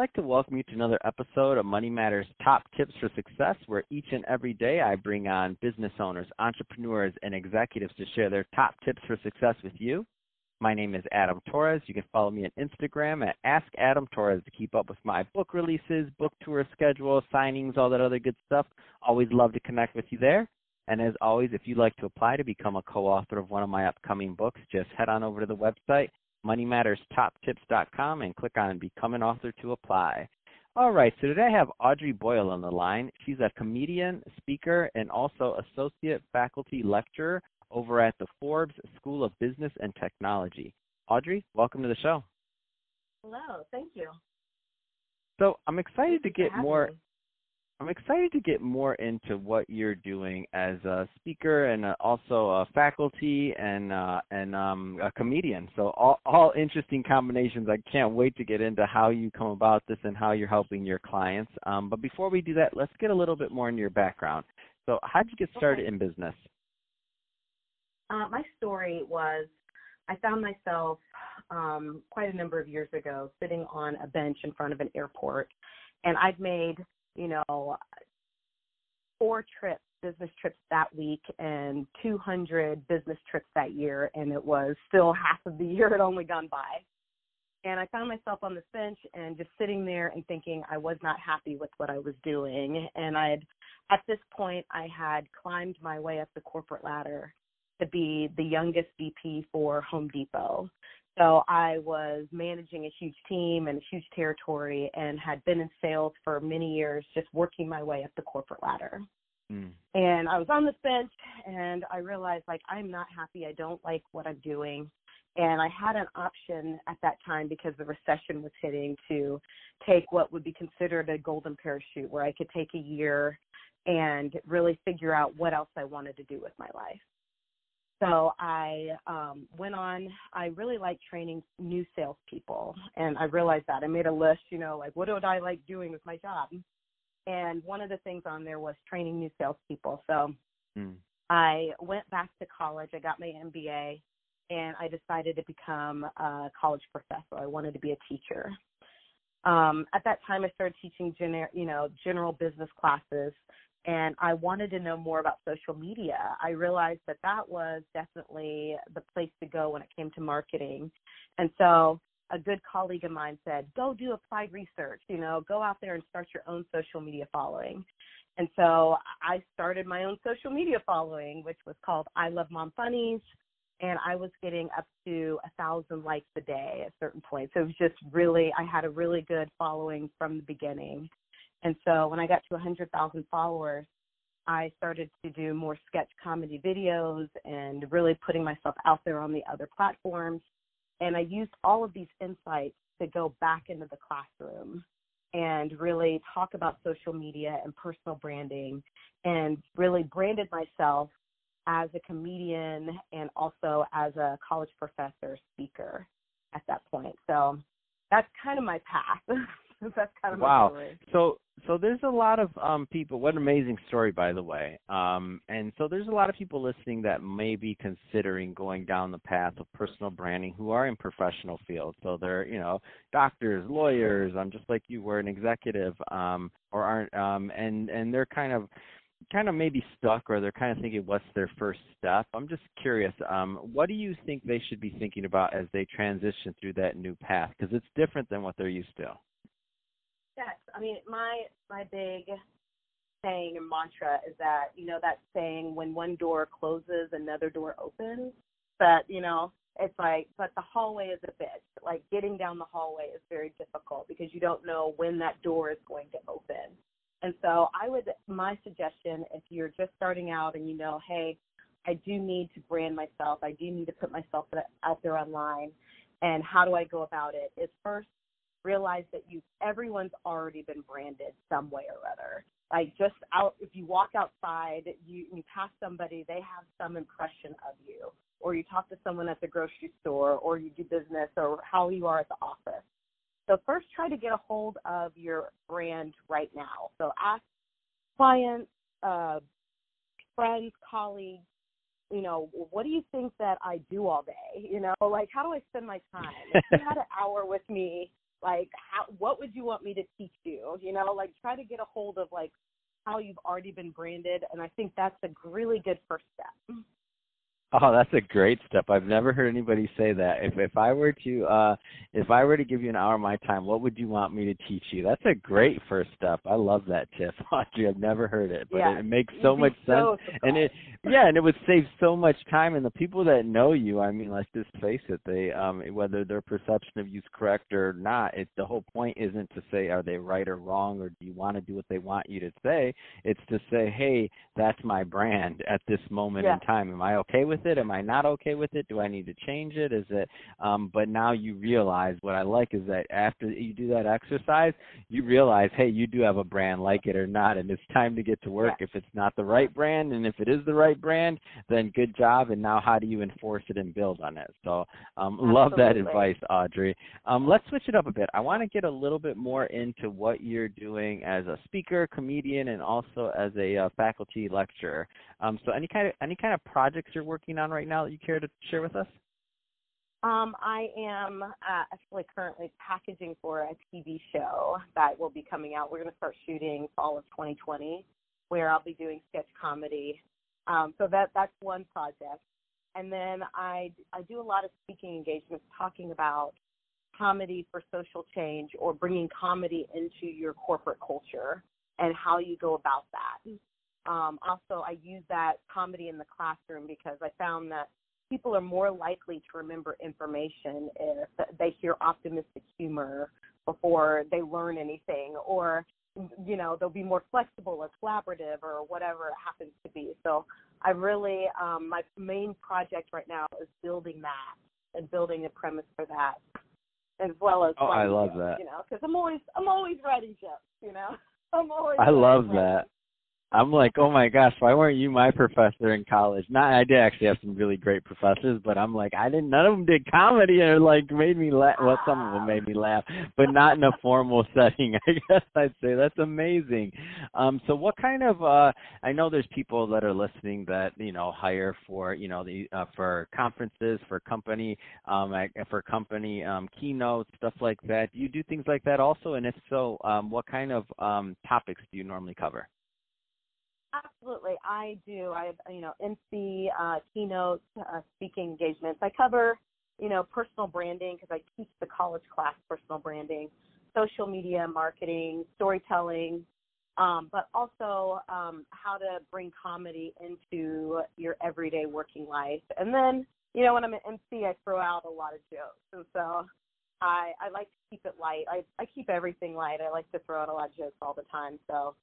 like to welcome you to another episode of Money Matters Top Tips for Success, where each and every day I bring on business owners, entrepreneurs, and executives to share their top tips for success with you. My name is Adam Torres. You can follow me on Instagram at Ask Adam Torres to keep up with my book releases, book tour schedule, signings, all that other good stuff. Always love to connect with you there. And as always, if you'd like to apply to become a co-author of one of my upcoming books, just head on over to the website moneymatterstoptips.com and click on Become an Author to apply. All right, so today I have Audrey Boyle on the line. She's a comedian, speaker, and also associate faculty lecturer over at the Forbes School of Business and Technology. Audrey, welcome to the show. Hello, thank you. So I'm excited to get more me. I'm excited to get more into what you're doing as a speaker and uh, also a faculty and uh, and um, a comedian. So all all interesting combinations. I can't wait to get into how you come about this and how you're helping your clients. Um, but before we do that, let's get a little bit more into your background. So how did you get started Okay. in business? Uh, my story was I found myself um, quite a number of years ago sitting on a bench in front of an airport, and I'd made, you know, four trips, business trips that week, and 200 business trips that year, and it was still half of the year had only gone by. And I found myself on this bench and just sitting there and thinking I was not happy with what I was doing. And I had, at this point, I had climbed my way up the corporate ladder to be the youngest VP for Home Depot. So I was managing a huge team and a huge territory and had been in sales for many years, just working my way up the corporate ladder. Mm. And I was on this bench and I realized like I'm not happy. I don't like what I'm doing. And I had an option at that time because the recession was hitting to take what would be considered a golden parachute where I could take a year and really figure out what else I wanted to do with my life. So I um, went on. I really like training new salespeople, and I realized that. I made a list, you know, like what would I like doing with my job? And one of the things on there was training new salespeople. So Mm. I went back to college. I got my MBA, and I decided to become a college professor. I wanted to be a teacher. Um, at that time, I started teaching, gener- you know, general business classes, and I wanted to know more about social media. I realized that that was definitely the place to go when it came to marketing, and so a good colleague of mine said, "Go do applied research. You know, go out there and start your own social media following." And so I started my own social media following, which was called I Love Mom Funnies. And I was getting up to a thousand likes a day at certain points. So it was just really, I had a really good following from the beginning. And so when I got to 100,000 followers, I started to do more sketch comedy videos and really putting myself out there on the other platforms. And I used all of these insights to go back into the classroom and really talk about social media and personal branding and really branded myself as a comedian and also as a college professor speaker at that point. So that's kind of my path. that's kind of Wow. my story. So so there's a lot of um people what an amazing story by the way. Um and so there's a lot of people listening that may be considering going down the path of personal branding who are in professional fields. So they're, you know, doctors, lawyers, um just like you were an executive um or aren't um and and they're kind of kind of maybe stuck or they're kind of thinking what's their first step. I'm just curious, um what do you think they should be thinking about as they transition through that new path because it's different than what they're used to. Yes, I mean my my big saying and mantra is that you know that saying when one door closes, another door opens. But you know it's like, but the hallway is a bitch. Like getting down the hallway is very difficult because you don't know when that door is going to open. And so I would, my suggestion, if you're just starting out and you know, hey, I do need to brand myself, I do need to put myself out there online, and how do I go about it? Is first realize that you everyone's already been branded some way or other. Like just out if you walk outside, you you pass somebody, they have some impression of you. Or you talk to someone at the grocery store or you do business or how you are at the office. So first try to get a hold of your brand right now. So ask clients, uh, friends, colleagues, you know, what do you think that I do all day? You know, like how do I spend my time? If you had an hour with me Like, how? What would you want me to teach you? You know, like try to get a hold of like how you've already been branded, and I think that's a really good first step. Oh, that's a great step. I've never heard anybody say that. If if I were to uh if I were to give you an hour of my time, what would you want me to teach you? That's a great first step. I love that tip, Audrey. I've never heard it, but yeah. it, it makes so much so sense. and it yeah, and it would save so much time and the people that know you, I mean, let's just face it, they um whether their perception of you's correct or not, it the whole point isn't to say are they right or wrong or do you want to do what they want you to say. It's to say, "Hey, that's my brand at this moment yeah. in time. Am I okay with with it? Am I not okay with it? Do I need to change it? Is it um but now you realize what I like is that after you do that exercise, you realize, hey, you do have a brand, like it or not, and it's time to get to work. Yeah. If it's not the right brand and if it is the right brand, then good job and now how do you enforce it and build on it? So um love that advice, Audrey. Um let's switch it up a bit. I want to get a little bit more into what you're doing as a speaker, comedian, and also as a uh, faculty lecturer. Um, so any kind of any kind of projects you're working on right now that you care to share with us? Um, I am uh, actually currently packaging for a TV show that will be coming out. We're going to start shooting fall of 2020, where I'll be doing sketch comedy. Um, so that that's one project, and then I I do a lot of speaking engagements talking about comedy for social change or bringing comedy into your corporate culture and how you go about that. Um, also, I use that comedy in the classroom because I found that people are more likely to remember information if they hear optimistic humor before they learn anything, or you know they'll be more flexible or collaborative or whatever it happens to be. So I really um, my main project right now is building that and building a premise for that, as well as oh, I love jokes, that. You know, because I'm always I'm always writing jokes. You know, I'm always. I love that. I'm like, oh my gosh, why weren't you my professor in college? Not, I did actually have some really great professors, but I'm like, I didn't. None of them did comedy or like made me laugh. Well, some of them made me laugh, but not in a formal setting. I guess I'd say that's amazing. Um, so what kind of? uh I know there's people that are listening that you know hire for you know the uh, for conferences, for company, um, for company um, keynotes, stuff like that. Do you do things like that also? And if so, um, what kind of um, topics do you normally cover? Absolutely, I do. I have you know MC uh, keynote uh, speaking engagements. I cover you know personal branding because I teach the college class personal branding, social media marketing, storytelling, um, but also um, how to bring comedy into your everyday working life. And then you know when I'm an MC, I throw out a lot of jokes, and so I I like to keep it light. I I keep everything light. I like to throw out a lot of jokes all the time. So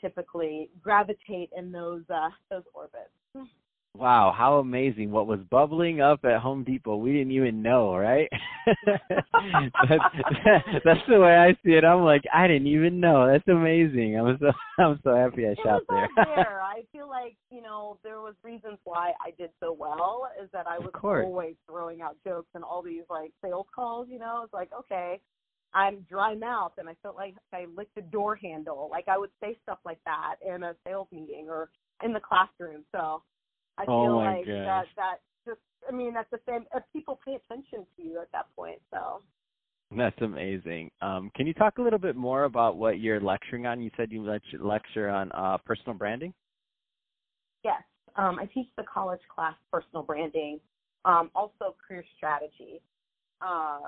typically gravitate in those uh, those orbits. Wow, how amazing. What was bubbling up at Home Depot, we didn't even know, right? that's, that's the way I see it. I'm like, I didn't even know. That's amazing. I'm so I'm so happy I it shot was there. there. I feel like, you know, there was reasons why I did so well is that I was always throwing out jokes and all these like sales calls, you know. It's like, okay, I'm dry mouth and I felt like I licked a door handle. Like I would say stuff like that in a sales meeting or in the classroom. So I oh feel my like gosh. that that just I mean that's the same people pay attention to you at that point. So that's amazing. Um, can you talk a little bit more about what you're lecturing on? You said you lecture on uh, personal branding. Yes, um, I teach the college class personal branding, um, also career strategy. Uh,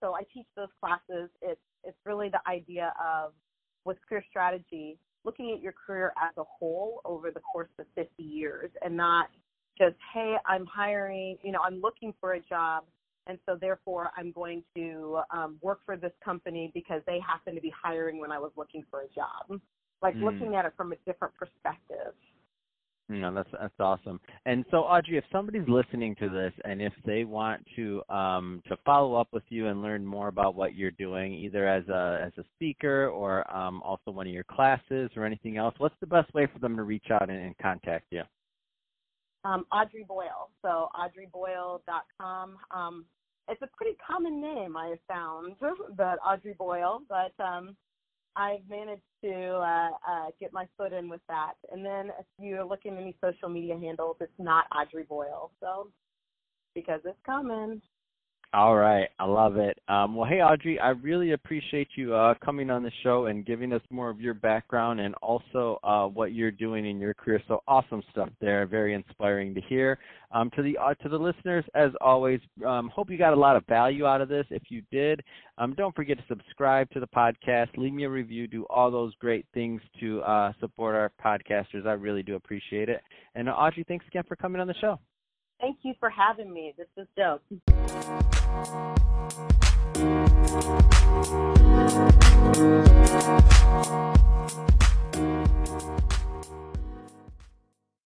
so I teach those classes. It's it's really the idea of with career strategy, looking at your career as a whole over the course of 50 years, and not just hey, I'm hiring, you know, I'm looking for a job, and so therefore I'm going to um, work for this company because they happen to be hiring when I was looking for a job. Like mm. looking at it from a different perspective. No, that's that's awesome. And so, Audrey, if somebody's listening to this, and if they want to um, to follow up with you and learn more about what you're doing, either as a as a speaker or um, also one of your classes or anything else, what's the best way for them to reach out and, and contact you? Um, Audrey Boyle. So audreyboyle.com. Um, it's a pretty common name I found, but Audrey Boyle. But um, I've managed to uh, uh, get my foot in with that. And then if you're looking at any social media handles, it's not Audrey Boyle. So because it's coming. All right, I love it. Um, well, hey Audrey, I really appreciate you uh, coming on the show and giving us more of your background and also uh, what you're doing in your career. So awesome stuff there, very inspiring to hear. Um, to the uh, to the listeners, as always, um, hope you got a lot of value out of this. If you did, um, don't forget to subscribe to the podcast, leave me a review, do all those great things to uh, support our podcasters. I really do appreciate it. And Audrey, thanks again for coming on the show. Thank you for having me. This was dope.